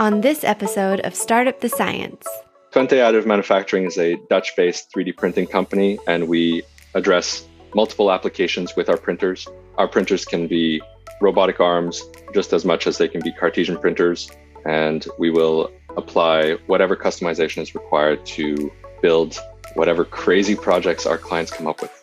On this episode of Startup the Science, Twente Additive Manufacturing is a Dutch based 3D printing company, and we address multiple applications with our printers. Our printers can be robotic arms just as much as they can be Cartesian printers, and we will apply whatever customization is required to build whatever crazy projects our clients come up with.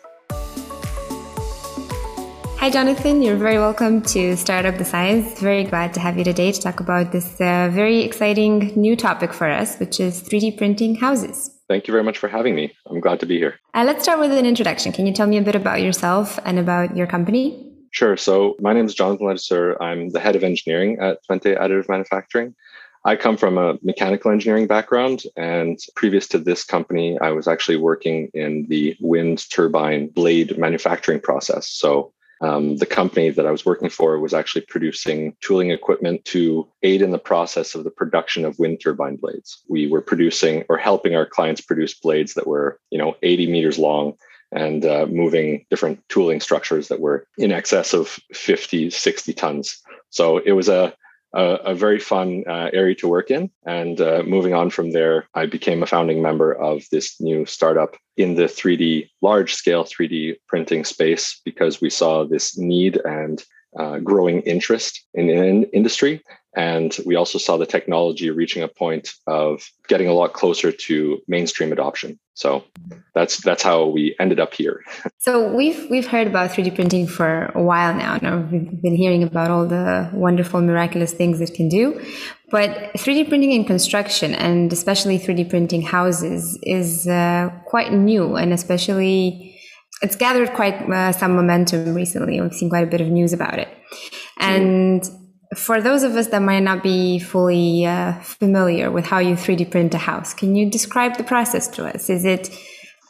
Hi, Jonathan. You're very welcome to Startup the Science. Very glad to have you today to talk about this uh, very exciting new topic for us, which is 3D printing houses. Thank you very much for having me. I'm glad to be here. Uh, let's start with an introduction. Can you tell me a bit about yourself and about your company? Sure. So, my name is Jonathan Ladouceur. I'm the head of engineering at Twente Additive Manufacturing. I come from a mechanical engineering background, and previous to this company, I was actually working in the wind turbine blade manufacturing process. So, um, the company that I was working for was actually producing tooling equipment to aid in the process of the production of wind turbine blades. We were producing or helping our clients produce blades that were, you know, 80 meters long and uh, moving different tooling structures that were in excess of 50, 60 tons. So it was a a, a very fun uh, area to work in. And uh, moving on from there, I became a founding member of this new startup in the 3D, large scale 3D printing space because we saw this need and uh, growing interest in, in industry. And we also saw the technology reaching a point of getting a lot closer to mainstream adoption. So that's that's how we ended up here. so we've we've heard about 3D printing for a while now. Now we've been hearing about all the wonderful, miraculous things it can do. But 3D printing in construction, and especially 3D printing houses, is uh, quite new, and especially it's gathered quite uh, some momentum recently. We've seen quite a bit of news about it, and. For those of us that might not be fully uh, familiar with how you 3D print a house, can you describe the process to us? Is it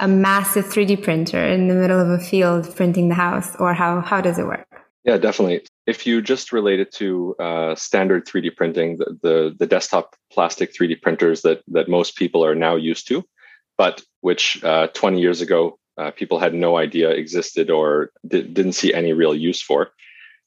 a massive 3D printer in the middle of a field printing the house, or how, how does it work? Yeah, definitely. If you just relate it to uh, standard 3D printing, the, the, the desktop plastic 3D printers that that most people are now used to, but which uh, 20 years ago uh, people had no idea existed or di- didn't see any real use for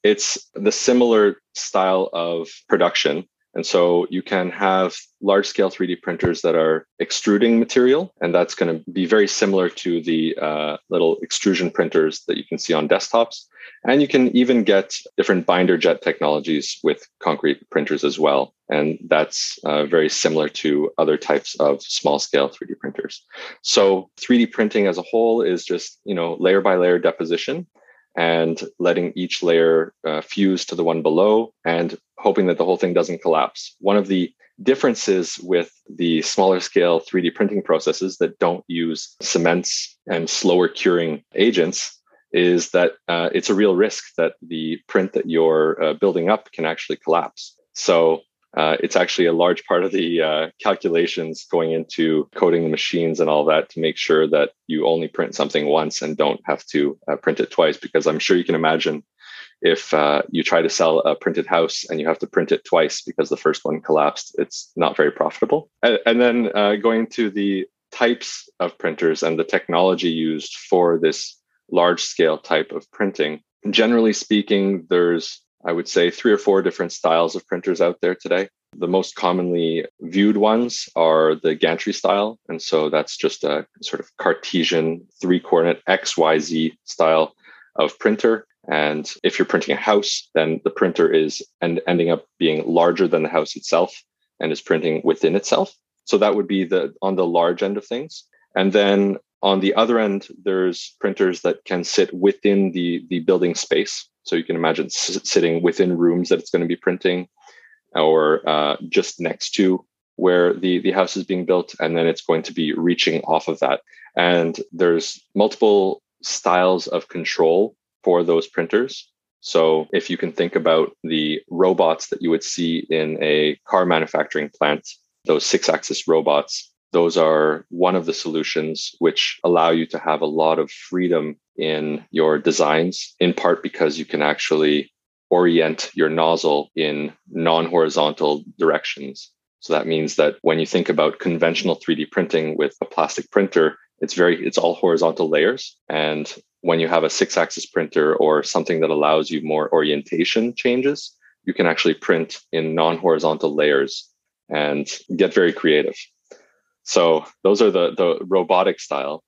it's the similar style of production. And so you can have large scale 3D printers that are extruding material, and that's going to be very similar to the uh, little extrusion printers that you can see on desktops. And you can even get different binder jet technologies with concrete printers as well. And that's uh, very similar to other types of small scale 3D printers. So 3D printing as a whole is just, you know, layer by layer deposition and letting each layer uh, fuse to the one below and hoping that the whole thing doesn't collapse. One of the differences with the smaller scale 3D printing processes that don't use cements and slower curing agents is that uh, it's a real risk that the print that you're uh, building up can actually collapse. So uh, it's actually a large part of the uh, calculations going into coding the machines and all that to make sure that you only print something once and don't have to uh, print it twice. Because I'm sure you can imagine if uh, you try to sell a printed house and you have to print it twice because the first one collapsed, it's not very profitable. And, and then uh, going to the types of printers and the technology used for this large scale type of printing. Generally speaking, there's I would say three or four different styles of printers out there today. The most commonly viewed ones are the gantry style. And so that's just a sort of Cartesian three coordinate XYZ style of printer. And if you're printing a house, then the printer is and ending up being larger than the house itself and is printing within itself. So that would be the on the large end of things. And then on the other end, there's printers that can sit within the, the building space. So you can imagine sitting within rooms that it's going to be printing or uh, just next to where the, the house is being built. And then it's going to be reaching off of that. And there's multiple styles of control for those printers. So if you can think about the robots that you would see in a car manufacturing plant, those six axis robots, those are one of the solutions which allow you to have a lot of freedom in your designs, in part because you can actually orient your nozzle in non horizontal directions. So that means that when you think about conventional 3D printing with a plastic printer, it's very it's all horizontal layers and when you have a six axis printer or something that allows you more orientation changes you can actually print in non-horizontal layers and get very creative. So those are the the robotic style.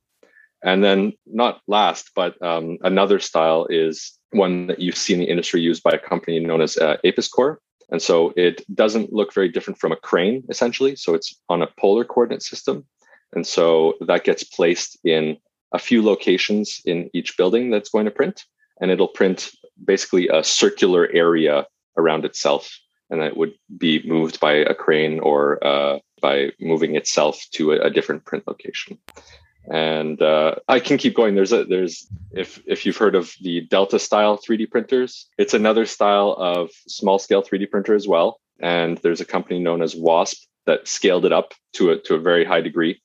And then not last, but um, another style is one that you see in the industry used by a company known as uh, Apis Cor. And so it doesn't look very different from a crane, essentially. So it's on a polar coordinate system. And so that gets placed in a few locations in each building that's going to print. And it'll print basically a circular area around itself. And that would be moved by a crane or uh, by moving itself to a, a different print location and uh, I can keep going. There's a there's if if you've heard of the Delta style 3D printers, it's another style of small scale 3D printer as well. And there's a company known as Wasp that scaled it up to a to a very high degree.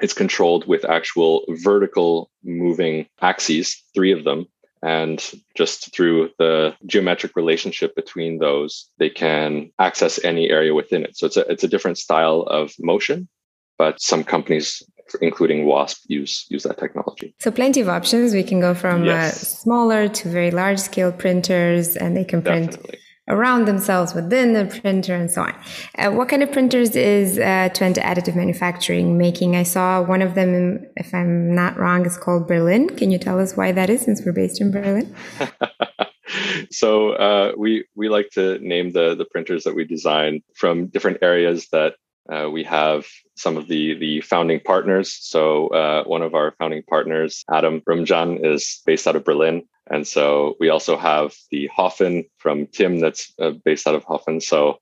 It's controlled with actual vertical moving axes, three of them. And just through the geometric relationship between those, they can access any area within it. So it's a it's a different style of motion, but some companies including wasp use use that technology. So plenty of options. We can go from uh, yes. uh, smaller to very large scale printers and they can print Definitely. around themselves within the printer and so on. Uh, what kind of printers is uh, Twente additive manufacturing making? I saw one of them if i'm not wrong is called berlin. Can you tell us why that is since we're based in berlin? So uh, we we like to name the the printers that we design from different areas that uh, we have some of the the founding partners. So uh, one of our founding partners, Adam Rumjan, is based out of Berlin, and so we also have the Hoffen from Tim, that's uh, based out of Hoffen. So.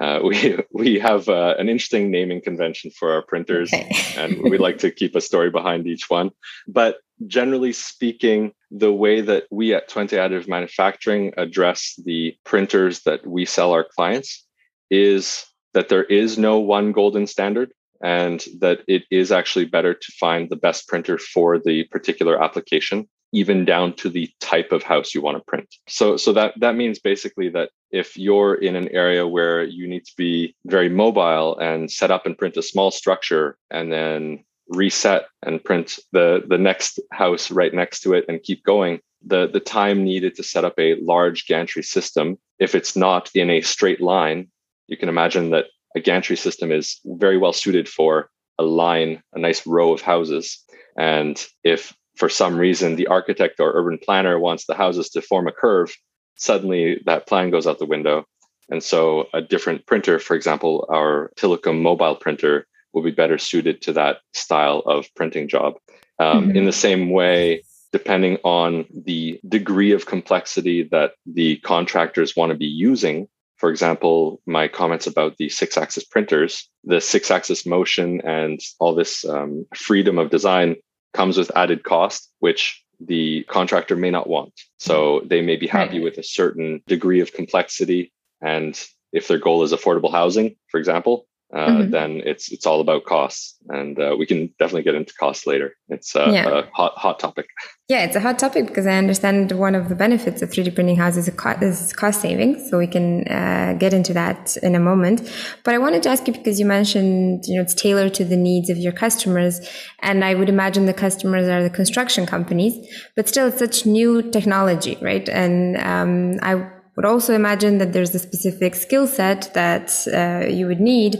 Uh, we we have uh, an interesting naming convention for our printers, okay. and we like to keep a story behind each one. But generally speaking, the way that we at Twente Additive Manufacturing address the printers that we sell our clients is that there is no one golden standard and that it is actually better to find the best printer for the particular application even down to the type of house you want to print. So so that that means basically that if you're in an area where you need to be very mobile and set up and print a small structure and then reset and print the the next house right next to it and keep going the the time needed to set up a large gantry system if it's not in a straight line you can imagine that a gantry system is very well suited for a line, a nice row of houses. And if for some reason the architect or urban planner wants the houses to form a curve, suddenly that plan goes out the window. And so a different printer, for example, our Tilikum mobile printer, will be better suited to that style of printing job. Um, mm-hmm. In the same way, depending on the degree of complexity that the contractors want to be using, for example, my comments about the six axis printers, the six axis motion and all this um, freedom of design comes with added cost, which the contractor may not want. So they may be happy right. with a certain degree of complexity. And if their goal is affordable housing, for example, uh, mm-hmm. then it's it's all about costs, and uh, we can definitely get into costs later. It's uh, yeah. a hot hot topic. Yeah, it's a hot topic because I understand one of the benefits of 3D printing houses is, co- is cost savings. So we can uh, get into that in a moment. But I wanted to ask you because you mentioned you know it's tailored to the needs of your customers, and I would imagine the customers are the construction companies, but still it's such new technology, right? And um, I would also imagine that there's a specific skill set that uh, you would need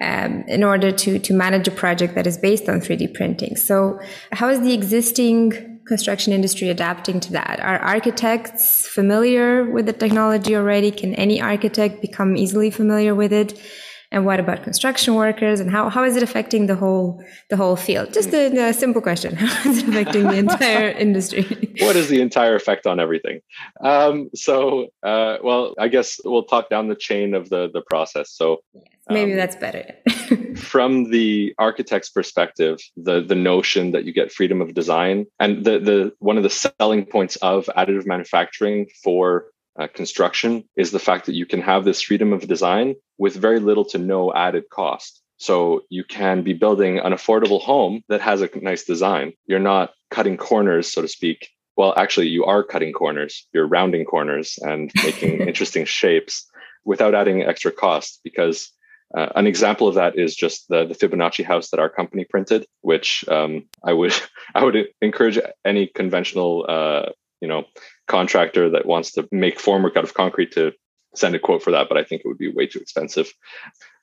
um, in order to, to manage a project that is based on 3D printing. So, how is the existing construction industry adapting to that? Are architects familiar with the technology already? Can any architect become easily familiar with it? And what about construction workers? And how, how is it affecting the whole the whole field? Just a, a simple question. How is it affecting the entire industry? What is the entire effect on everything? Um, so uh, well i guess we'll talk down the chain of the the process. So maybe um, that's better. from the architect's perspective the the notion that you get freedom of design and the the one of the selling points of additive manufacturing for uh, construction is the fact that you can have this freedom of design with very little to no added cost. So you can be building an affordable home that has a nice design. You're not cutting corners, so to speak. Well, actually, you are cutting corners. You're rounding corners and making interesting shapes without adding extra cost. Because uh, an example of that is just the, the Fibonacci house that our company printed, which um, I would I would encourage any conventional uh, you know contractor that wants to make formwork out of concrete to send a quote for that, but I think it would be way too expensive.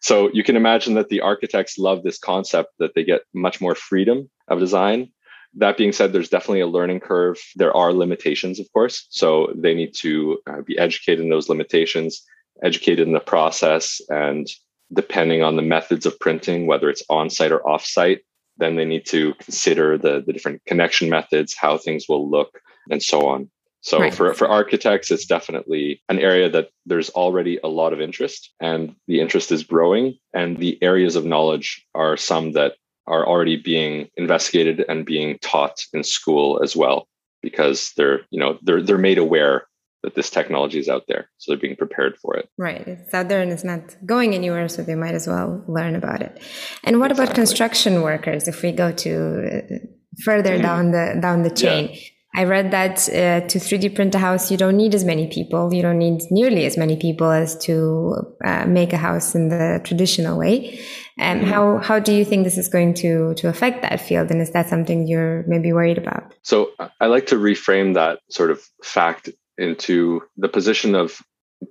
So you can imagine that the architects love this concept that they get much more freedom of design. That being said, there's definitely a learning curve. There are limitations, of course. So they need to uh, be educated in those limitations, educated in the process, and depending on the methods of printing, whether it's on site or off site, then they need to consider the, the different connection methods, how things will look, and so on. So right. for, for architects, it's definitely an area that there's already a lot of interest and the interest is growing. And the areas of knowledge are some that are already being investigated and being taught in school as well, because they're, you know, they're they're made aware that this technology is out there. So they're being prepared for it. Right. It's out there and it's not going anywhere, so they might as well learn about it. And what exactly. about construction workers if we go to uh, further mm-hmm. down the down the chain? Yeah I read that uh, to 3D print a house, you don't need as many people. You don't need nearly as many people as to uh, make a house in the traditional way. And um, how how do you think this is going to to affect that field? And is that something you're maybe worried about? So I like to reframe that sort of fact into the position of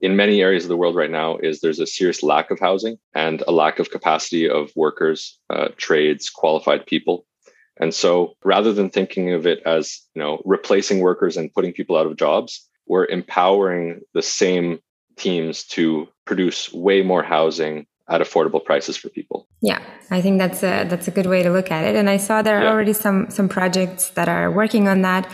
in many areas of the world right now is there's a serious lack of housing and a lack of capacity of workers, uh, trades, qualified people and so rather than thinking of it as, you know, replacing workers and putting people out of jobs, we're empowering the same teams to produce way more housing at affordable prices for people. Yeah, I think that's a that's a good way to look at it. And I saw there are yeah. already some some projects that are working on that.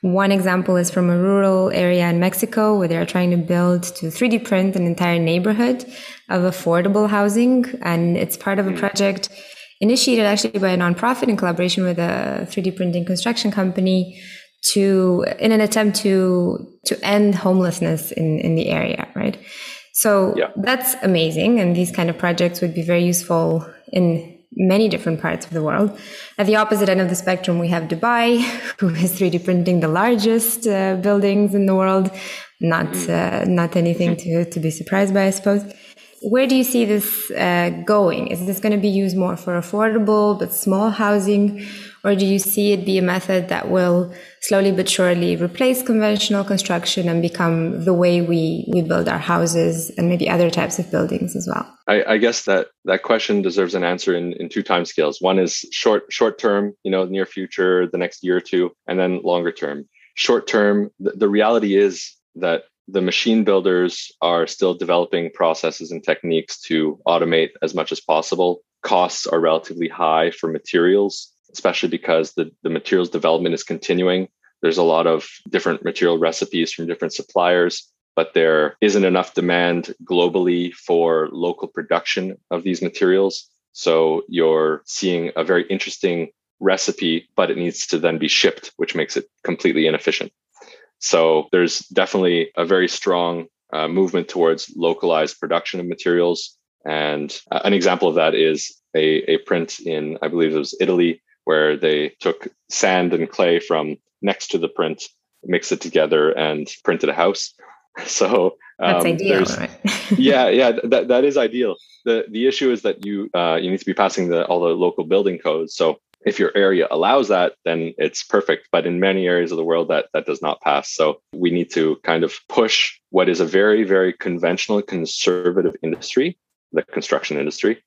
One example is from a rural area in Mexico where they're trying to build to 3D print an entire neighborhood of affordable housing. And it's part of a mm. project initiated actually by a nonprofit in collaboration with a 3D printing construction company to in an attempt to to end homelessness in in the area right so yeah. that's amazing and these kind of projects would be very useful in many different parts of the world at the opposite end of the spectrum we have dubai who is 3d printing the largest uh, buildings in the world not mm-hmm. uh, not anything to to be surprised by i suppose where do you see this uh, going? Is this going to be used more for affordable but small housing? Or do you see it be a method that will slowly but surely replace conventional construction and become the way we, we build our houses and maybe other types of buildings as well? I, I guess that that question deserves an answer in, in two time scales. One is short short term, you know, near future, the next year or two, and then longer term. Short term, the, the reality is that the machine builders are still developing processes and techniques to automate as much as possible. Costs are relatively high for materials, especially because the, the materials development is continuing. There's a lot of different material recipes from different suppliers, but there isn't enough demand globally for local production of these materials. So you're seeing a very interesting recipe, but it needs to then be shipped, which makes it completely inefficient. So there's definitely a very strong uh, movement towards localized production of materials. And uh, an example of that is a, a print in, I believe it was Italy, where they took sand and clay from next to the print, mixed it together, and printed a house. So um, that's ideal, right? yeah, yeah, that, that is ideal. the The issue is that you uh, you need to be passing the all the local building codes. So if your area allows that, then it's perfect. But in many areas of the world, that that does not pass. So we need to kind of push what is a very, very conventional, conservative industry, the construction industry,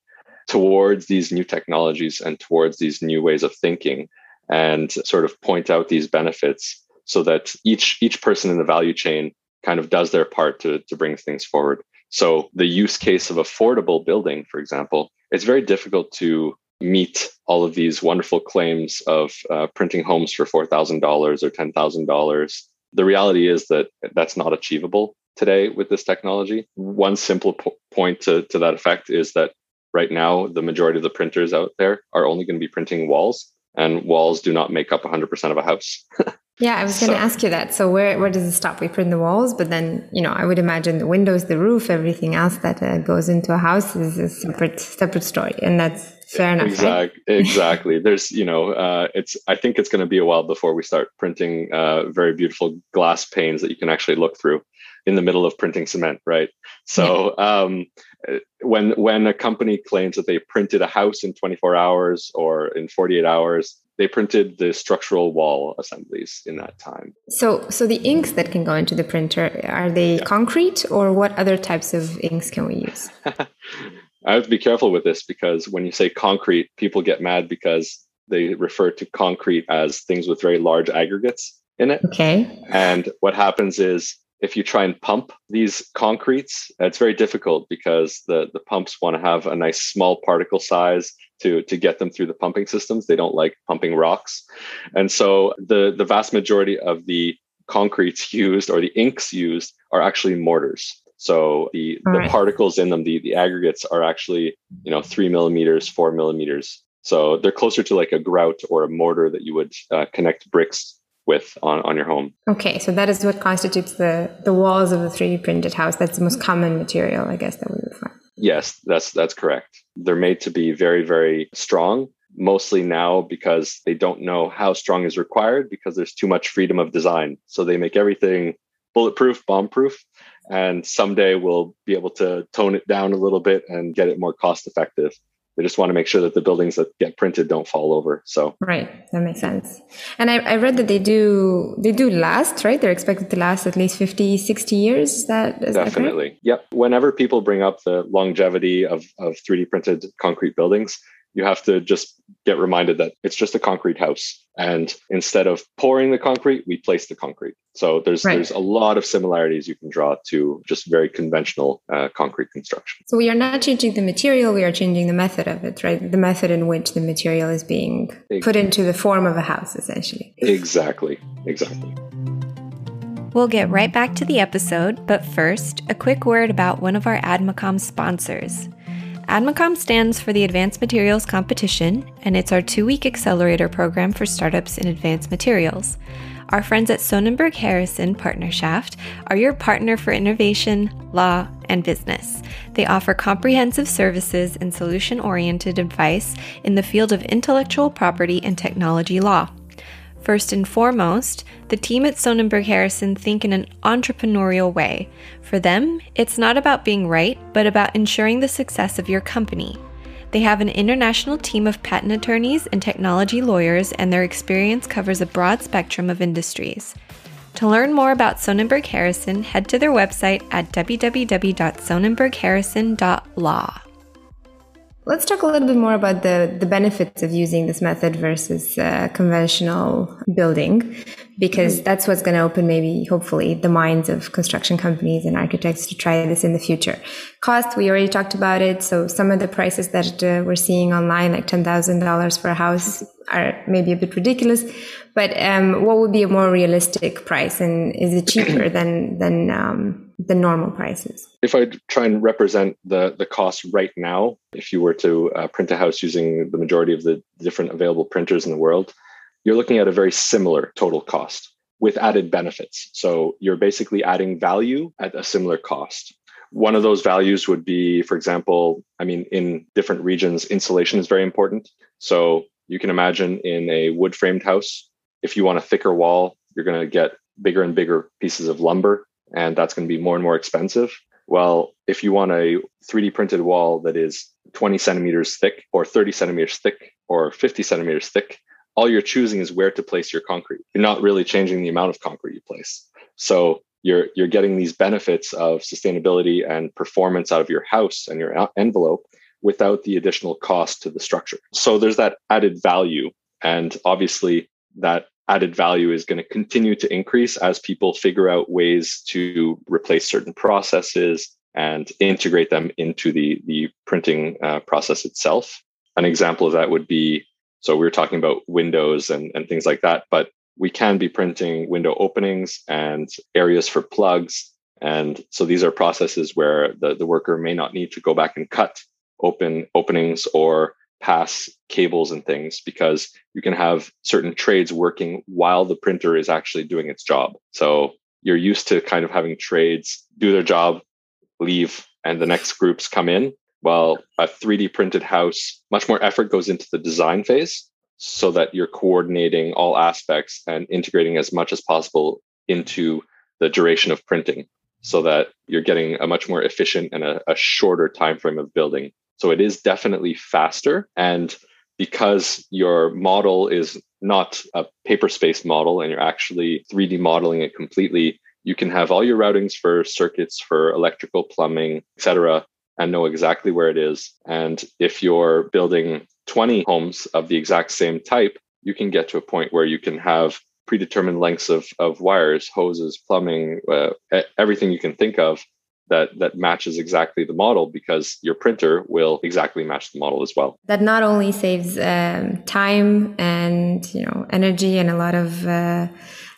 towards these new technologies and towards these new ways of thinking, and sort of point out these benefits so that each each person in the value chain kind of does their part to, to bring things forward. So the use case of affordable building, for example, it's very difficult to meet all of these wonderful claims of uh, printing homes for $4,000 or $10,000. The reality is that that's not achievable today with this technology. One simple po- point to, to that effect is that right now, the majority of the printers out there are only going to be printing walls, and walls do not make up 100% of a house. Yeah, I was going to so, ask you that. So where where does it stop? We print the walls, but then you know I would imagine the windows, the roof, everything else that uh, goes into a house is a separate separate story, and that's fair enough. Exactly. Right? exactly. There's you know uh, it's I think it's going to be a while before we start printing uh, very beautiful glass panes that you can actually look through in the middle of printing cement, right? So yeah. um, when when a company claims that they printed a house in 24 hours or in 48 hours, they printed the structural wall assemblies in that time. So, so the inks that can go into the printer are they yeah. concrete, or what other types of inks can we use? I have to be careful with this because when you say concrete, people get mad because they refer to concrete as things with very large aggregates in it. Okay. And what happens is if you try and pump these concretes, it's very difficult because the, the pumps want to have a nice small particle size to, to get them through the pumping systems. They don't like pumping rocks. And so the, the vast majority of the concretes used or the inks used are actually mortars. So the, the right. particles in them, the, the aggregates are actually, you know, three millimeters, four millimeters. So they're closer to like a grout or a mortar that you would uh, connect bricks with on, on your home. Okay, so that is what constitutes the the walls of the 3D printed house. That's the most common material, I guess, that we would find. Yes, that's that's correct. They're made to be very, very strong, mostly now because they don't know how strong is required because there's too much freedom of design. So they make everything bulletproof, bomb proof. And someday we'll be able to tone it down a little bit and get it more cost effective they just want to make sure that the buildings that get printed don't fall over so. Right that makes sense. And I, I, read that they do they do last right? They're expected to last at least 50 60 years is that is definitely. That yep. Whenever people bring up the longevity of, of 3d printed concrete buildings you have to just get reminded that it's just a concrete house and instead of pouring the concrete we place the concrete so there's right. there's a lot of similarities you can draw to just very conventional uh, concrete construction so we are not changing the material we are changing the method of it right the method in which the material is being exactly. put into the form of a house essentially exactly exactly We'll get right back to the episode, but first, a quick word about one of our AdmaCom sponsors. AdmaCom stands for the Advanced Materials Competition, and it's our two week accelerator program for startups in advanced materials. Our friends at Sonnenberg Harrison Partnerschaft are your partner for innovation, law, and business. They offer comprehensive services and solution oriented advice in the field of intellectual property and technology law. First and foremost, the team at Sonnenberg Harrison think in an entrepreneurial way. For them, it's not about being right, but about ensuring the success of your company. They have an international team of patent attorneys and technology lawyers, and their experience covers a broad spectrum of industries. To learn more about Sonnenberg Harrison, head to their website at www.sonnenbergharrison.law. Let's talk a little bit more about the, the benefits of using this method versus uh, conventional building, because mm-hmm. that's what's going to open maybe, hopefully, the minds of construction companies and architects to try this in the future. Cost, we already talked about it. So some of the prices that uh, we're seeing online, like $10,000 for a house, are maybe a bit ridiculous. But um, what would be a more realistic price, and is it cheaper than than um, the normal prices? If I try and represent the the cost right now, if you were to uh, print a house using the majority of the different available printers in the world, you're looking at a very similar total cost with added benefits. So you're basically adding value at a similar cost. One of those values would be, for example, I mean, in different regions, insulation is very important. So you can imagine in a wood framed house, if you want a thicker wall, you're going to get bigger and bigger pieces of lumber, and that's going to be more and more expensive. Well, if you want a 3D printed wall that is 20 centimeters thick, or 30 centimeters thick, or 50 centimeters thick, all you're choosing is where to place your concrete. You're not really changing the amount of concrete you place. So you're you're getting these benefits of sustainability and performance out of your house and your envelope without the additional cost to the structure. So there's that added value and obviously that added value is going to continue to increase as people figure out ways to replace certain processes and integrate them into the, the printing uh, process itself. An example of that would be so we are talking about windows and, and things like that, but we can be printing window openings and areas for plugs. And so these are processes where the, the worker may not need to go back and cut open openings or pass cables and things because you can have certain trades working while the printer is actually doing its job. So you're used to kind of having trades do their job, leave, and the next groups come in. Well, a 3D printed house, much more effort goes into the design phase so that you're coordinating all aspects and integrating as much as possible into the duration of printing so that you're getting a much more efficient and a, a shorter time frame of building so it is definitely faster. And because your model is not a paper space model and you're actually 3D modeling it completely, you can have all your routings for circuits for electrical, plumbing, etc., and know exactly where it is. And if you're building 20 homes of the exact same type, you can get to a point where you can have predetermined lengths of, of wires, hoses, plumbing, uh, everything you can think of that that matches exactly the model because your printer will exactly match the model as well. That not only saves um, time and you know energy and a lot of uh,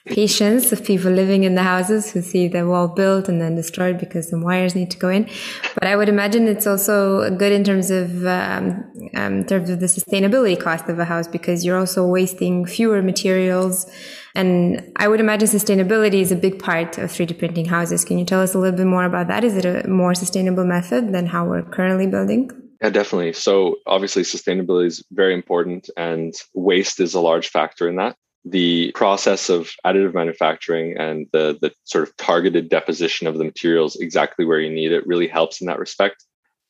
patience of people living in the houses who see the wall built and then destroyed because some wires need to go in. But I would imagine it's also good in terms of um, um, in terms of the sustainability cost of a house because you're also wasting fewer materials. And I would imagine sustainability is a big part of 3D printing houses. Can you tell us a little bit more about that? Is it a more sustainable method than how we're currently building? Yeah, definitely. So obviously sustainability is very important and waste is a large factor in that the process of additive manufacturing and the, the sort of targeted deposition of the materials exactly where you need it really helps in that respect.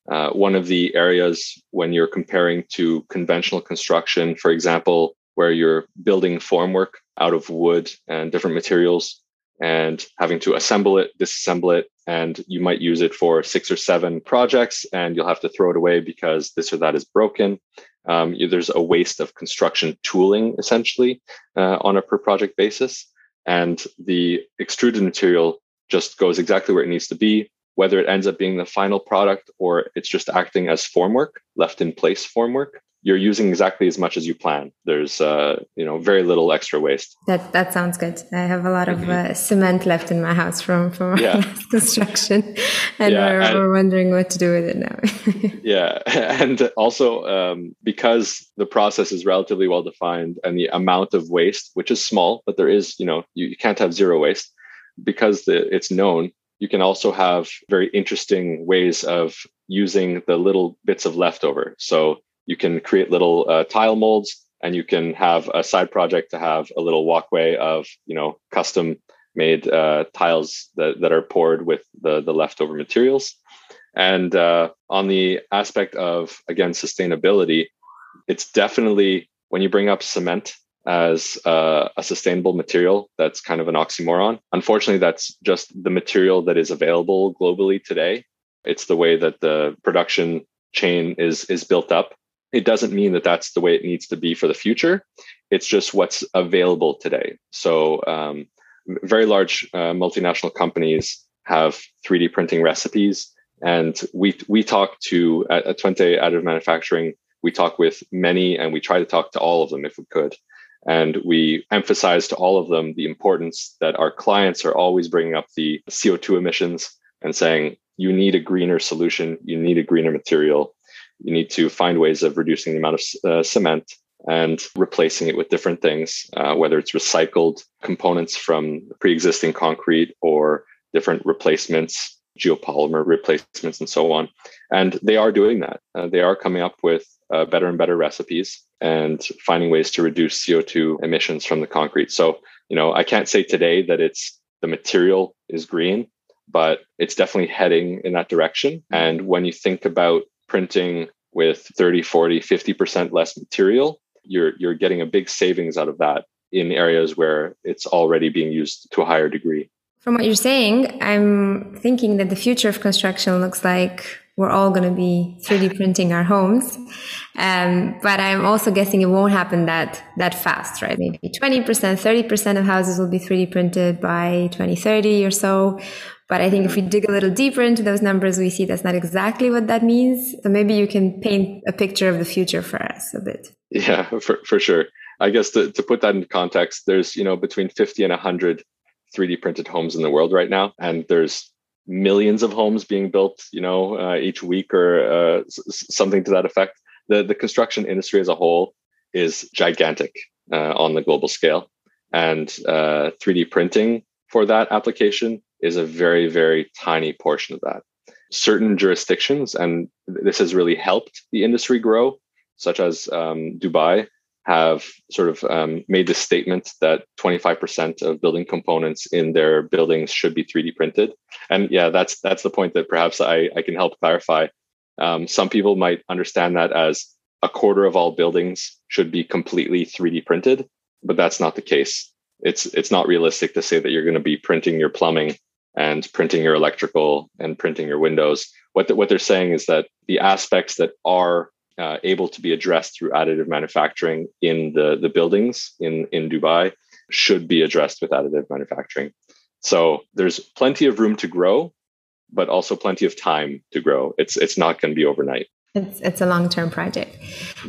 Uh, one of the areas when you're comparing to conventional construction, for example, where you're building formwork out of wood and different materials and having to assemble it, disassemble it, and you might use it for six or seven projects and you'll have to throw it away because this or that is broken. Um, there's a waste of construction tooling essentially uh, on a per project basis. And the extruded material just goes exactly where it needs to be, whether it ends up being the final product or it's just acting as formwork, left in place formwork you're using exactly as much as you plan. There's uh, you know very little extra waste. That that sounds good. I have a lot of mm-hmm. uh, cement left in my house from from yeah. last construction, and, yeah, we're, and we're, wondering what to do with it now. yeah, and also um, because the process is relatively well defined and the amount of waste, which is small, but there is you know you, you can't have zero waste because the, it's known. You can also have very interesting ways of using the little bits of leftover. So you can create little uh, tile molds and you can have a side project to have a little walkway of you know custom made uh, tiles that, that are poured with the, the leftover materials. And uh, on the aspect of again sustainability it's definitely when you bring up cement as uh, a sustainable material that's kind of an oxymoron. Unfortunately that's just the material that is available globally today. It's the way that the production chain is is built up it doesn't mean that that's the way it needs to be for the future. It's just what's available today. So, um, very large uh, multinational companies have 3D printing recipes, and we we talk to at, at Twente Additive Manufacturing. We talk with many, and we try to talk to all of them if we could. And we emphasize to all of them the importance that our clients are always bringing up the CO2 emissions and saying, you need a greener solution, you need a greener material you need to find ways of reducing the amount of uh, cement and replacing it with different things, uh, whether it's recycled components from pre-existing concrete or different replacements, geopolymer replacements, and so on. And they are doing that. Uh, they are coming up with uh, better and better recipes and finding ways to reduce CO2 emissions from the concrete. So, you know, I can't say today that it's the material is green, but it's definitely heading in that direction. And when you think about printing with 30, 40, 50% less material, you're you're getting a big savings out of that in areas where it's already being used to a higher degree. From what you're saying, I'm thinking that the future of construction looks like we're all going to be 3D printing our homes. Um, but I'm also guessing it won't happen that that fast, right? Maybe 20%, 30% of houses will be 3D printed by 2030 or so. But I think if we dig a little deeper into those numbers, we see that's not exactly what that means. So maybe you can paint a picture of the future for us a bit. Yeah, for, for sure. I guess to, to put that into context, there's, you know, between 50 and 100 3D printed homes in the world right now. And there's millions of homes being built, you know, uh, each week or uh, s- something to that effect. The, the construction industry as a whole is gigantic uh, on the global scale. And 3D uh, printing for that application is a very, very tiny portion of that. Certain jurisdictions, and this has really helped the industry grow, such as um, Dubai, have sort of um, made the statement that 25% of building components in their buildings should be 3D printed. And yeah, that's that's the point that perhaps I, I can help clarify. Um, some people might understand that as a quarter of all buildings should be completely 3D printed. but that's not the case. It's it's not realistic to say that you're going to be printing your plumbing and printing your electrical and printing your windows. What the, what they're saying is that the aspects that are uh, able to be addressed through additive manufacturing in the the buildings in in Dubai should be addressed with additive manufacturing. So there's plenty of room to grow, but also plenty of time to grow. It's it's not going to be overnight. It's, it's a long term project.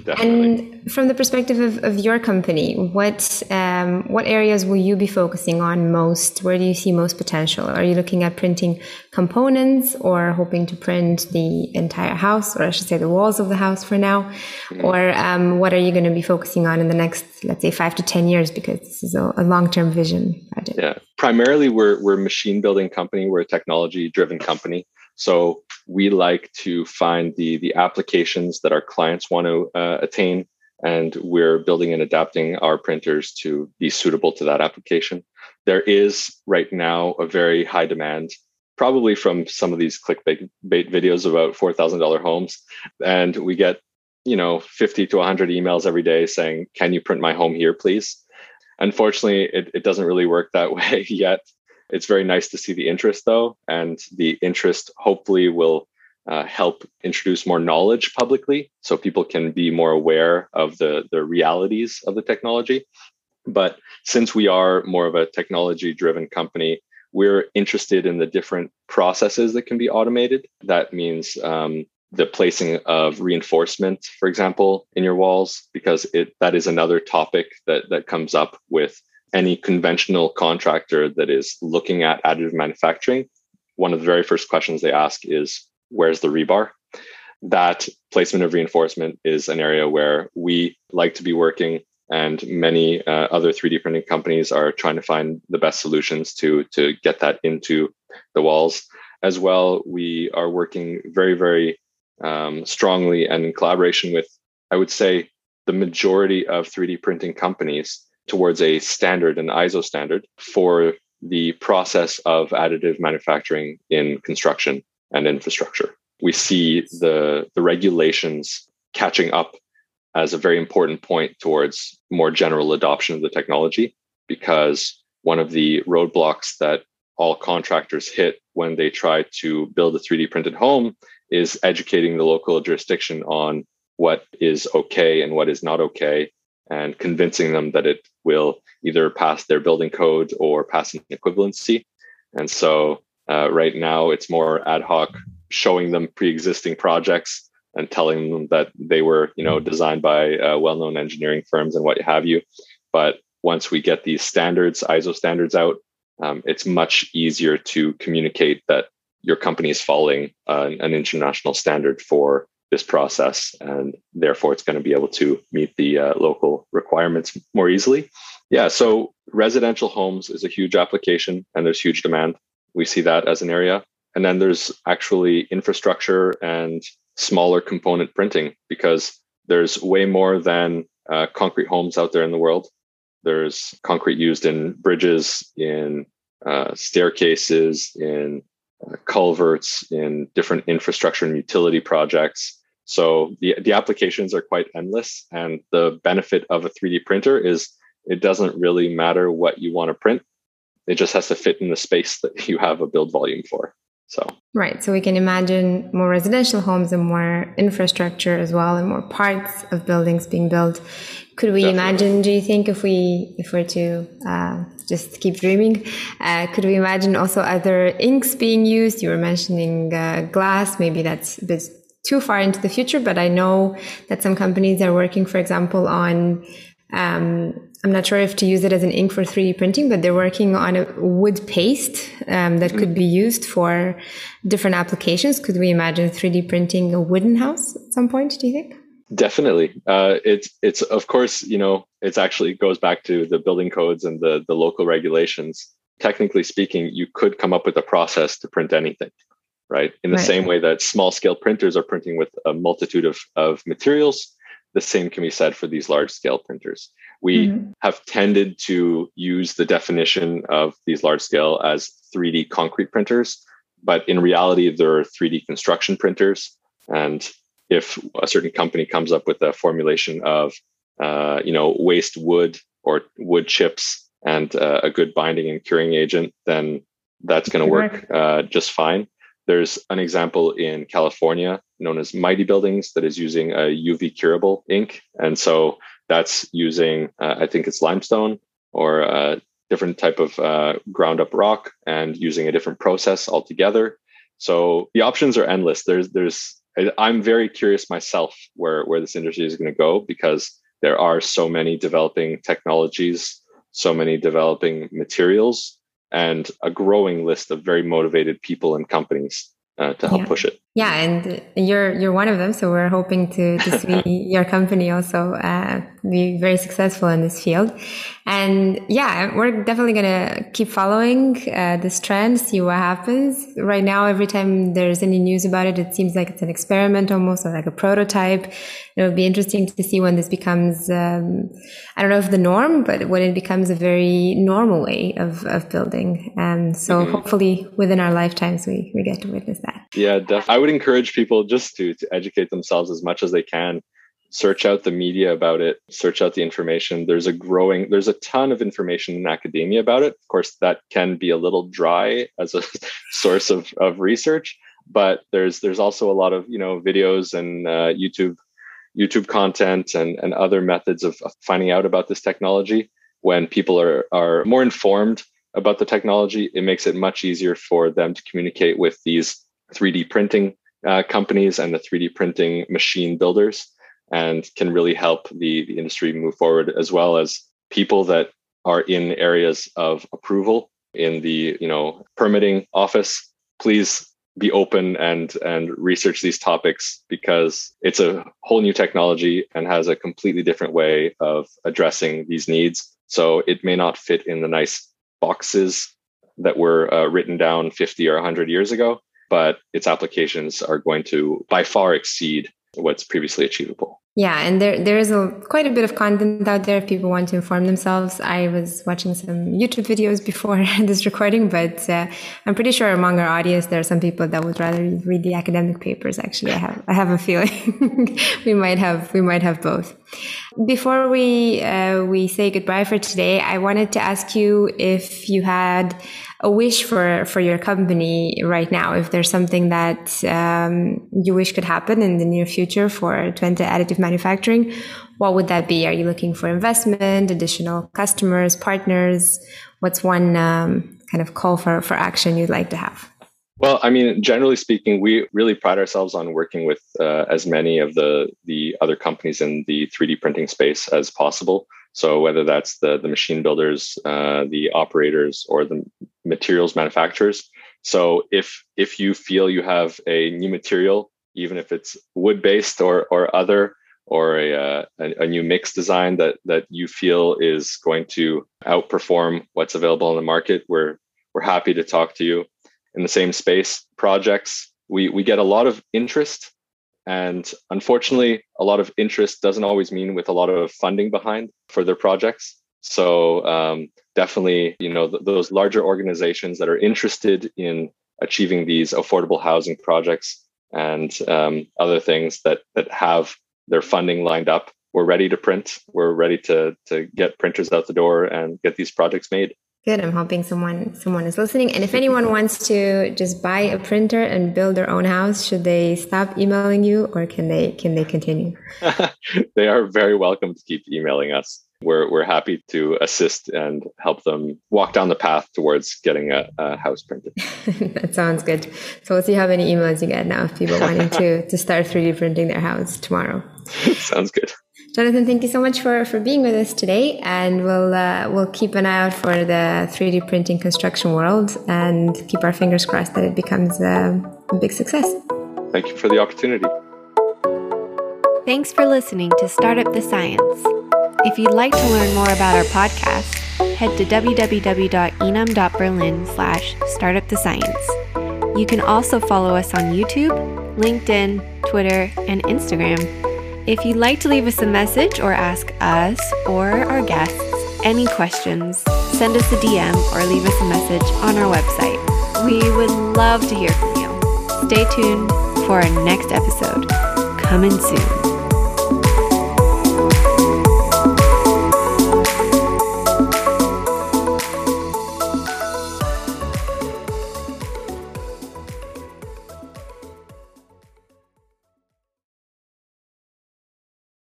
Definitely. And from the perspective of, of your company, what um, what areas will you be focusing on most? Where do you see most potential? Are you looking at printing components or hoping to print the entire house, or I should say the walls of the house for now? Mm-hmm. Or um, what are you going to be focusing on in the next, let's say, five to 10 years? Because this is a, a long term vision project. Yeah. Primarily, we're, we're a machine building company, we're a technology driven company. So we like to find the the applications that our clients want to uh, attain, and we're building and adapting our printers to be suitable to that application. There is right now a very high demand, probably from some of these clickbait videos about four thousand dollar homes, and we get you know 50 to 100 emails every day saying, "Can you print my home here, please?" Unfortunately, it, it doesn't really work that way yet. It's very nice to see the interest, though, and the interest hopefully will uh, help introduce more knowledge publicly so people can be more aware of the, the realities of the technology. But since we are more of a technology driven company, we're interested in the different processes that can be automated. That means um, the placing of reinforcement, for example, in your walls, because it that is another topic that that comes up with any conventional contractor that is looking at additive manufacturing, one of the very first questions they ask is, where's the rebar? That placement of reinforcement is an area where we like to be working, and many uh, other 3D printing companies are trying to find the best solutions to, to get that into the walls. As well, we are working very, very um, strongly and in collaboration with, I would say, the majority of 3D printing companies towards a standard, an ISO standard for the process of additive manufacturing in construction and infrastructure. We see the, the regulations catching up as a very important point towards more general adoption of the technology because one of the roadblocks that all contractors hit when they try to build a 3D printed home is educating the local jurisdiction on what is okay and what is not okay and convincing them that it will either pass their building code or pass an equivalency. And so uh, right now it's more ad hoc, showing them pre-existing projects and telling them that they were, you know, designed by uh, well-known engineering firms and what have you. But once we get these standards, ISO standards out, um, it's much easier to communicate that your company is following uh, an international standard for this process, and therefore it's going to be able to meet the uh, local requirements more easily. Yeah, so residential homes is a huge application, and there's huge demand. We see that as an area. And then there's actually infrastructure and smaller component printing because there's way more than uh, concrete homes out there in the world. There's concrete used in bridges, in uh, staircases, in uh, culverts, in different infrastructure and utility projects. So the, the applications are quite endless. And the benefit of a 3D printer is it doesn't really matter what you want to print. It just has to fit in the space that you have a build volume for. So right. So we can imagine more residential homes and more infrastructure as well and more parts of buildings being built. Could we Definitely. imagine, do you think if we if we're to uh, just keep dreaming, uh, could we imagine also other inks being used? You were mentioning uh, glass, maybe that's a bit too far into the future, but I know that some companies are working, for example, on, um, I'm not sure if to use it as an ink for 3D printing, but they're working on a wood paste um, that could be used for different applications. Could we imagine 3D printing a wooden house at some point, do you think? Definitely. Uh, it's, it's, of course, you know, it's actually goes back to the building codes and the, the local regulations. Technically speaking, you could come up with a process to print anything right? In the right. same way that small scale printers are printing with a multitude of, of materials, the same can be said for these large scale printers. We mm-hmm. have tended to use the definition of these large scale as 3D concrete printers, but in reality, there are 3D construction printers. And if a certain company comes up with a formulation of uh, you know, waste wood or wood chips and uh, a good binding and curing agent, then that's going to work uh, just fine. There's an example in California known as Mighty Buildings that is using a UV curable ink. And so that's using, uh, I think it's limestone or a different type of uh, ground up rock and using a different process altogether. So the options are endless. There's, there's, I'm very curious myself where, where this industry is going to go because there are so many developing technologies, so many developing materials and a growing list of very motivated people and companies uh, to help yeah. push it. Yeah, and you're you're one of them. So we're hoping to to see your company also uh, be very successful in this field. And yeah, we're definitely gonna keep following uh, this trend, see what happens. Right now, every time there's any news about it, it seems like it's an experiment almost, or like a prototype. It would be interesting to see when this becomes, um, I don't know if the norm, but when it becomes a very normal way of, of building. And so mm-hmm. hopefully within our lifetimes, we, we get to witness that. Yeah, definitely. I would encourage people just to, to educate themselves as much as they can. Search out the media about it, search out the information. There's a growing, there's a ton of information in academia about it. Of course, that can be a little dry as a source of, of research, but there's there's also a lot of you know videos and uh, YouTube YouTube content and, and other methods of, of finding out about this technology. When people are, are more informed about the technology, it makes it much easier for them to communicate with these 3D printing uh, companies and the 3D printing machine builders and can really help the, the industry move forward as well as people that are in areas of approval in the you know permitting office. Please be open and and research these topics because it's a whole new technology and has a completely different way of addressing these needs. So it may not fit in the nice boxes that were uh, written down 50 or 100 years ago but its applications are going to by far exceed what's previously achievable yeah, and there there is a quite a bit of content out there if people want to inform themselves. I was watching some YouTube videos before this recording, but uh, I'm pretty sure among our audience there are some people that would rather read the academic papers. Actually, I have I have a feeling we might have we might have both. Before we uh, we say goodbye for today, I wanted to ask you if you had a wish for for your company right now? If there's something that um, you wish could happen in the near future for Twente additive manufacturing what would that be? Are you looking for investment additional customers partners? What's one um, kind of call for for action you'd like to have? Well, I mean, generally speaking, we really pride ourselves on working with uh, as many of the the other companies in the 3D printing space as possible. So whether that's the the machine builders, uh, the operators, or the materials manufacturers. So if if you feel you have a new material, even if it's wood based or or other, or a, uh, a, a new mix design that that you feel is going to outperform what's available in the market, we're we're happy to talk to you in the same space. Projects we we get a lot of interest and unfortunately, a lot of interest doesn't always mean with a lot of funding behind for their projects. So um, definitely, you know, th- those larger organizations that are interested in achieving these affordable housing projects and um, other things that that have their funding lined up, we're ready to print. We're ready to to get printers out the door and get these projects made. Good. I'm hoping someone someone is listening. And if anyone wants to just buy a printer and build their own house, should they stop emailing you or can they can they continue? they are very welcome to keep emailing us. We're we're happy to assist and help them walk down the path towards getting a, a house printed. that sounds good. So we'll see how many emails you get now if people wanting to to start 3D printing their house tomorrow. sounds good. Jonathan, thank you so much for, for being with us today, and we'll uh, we'll keep an eye out for the 3D printing construction world and keep our fingers crossed that it becomes a, a big success. Thank you for the opportunity. Thanks for listening to Startup the Science. If you'd like to learn more about our podcast, head to www.inam.berlin slash startupthescience. You can also follow us on YouTube, LinkedIn, Twitter, and Instagram if you'd like to leave us a message or ask us or our guests any questions, send us a DM or leave us a message on our website. We would love to hear from you. Stay tuned for our next episode. Coming soon.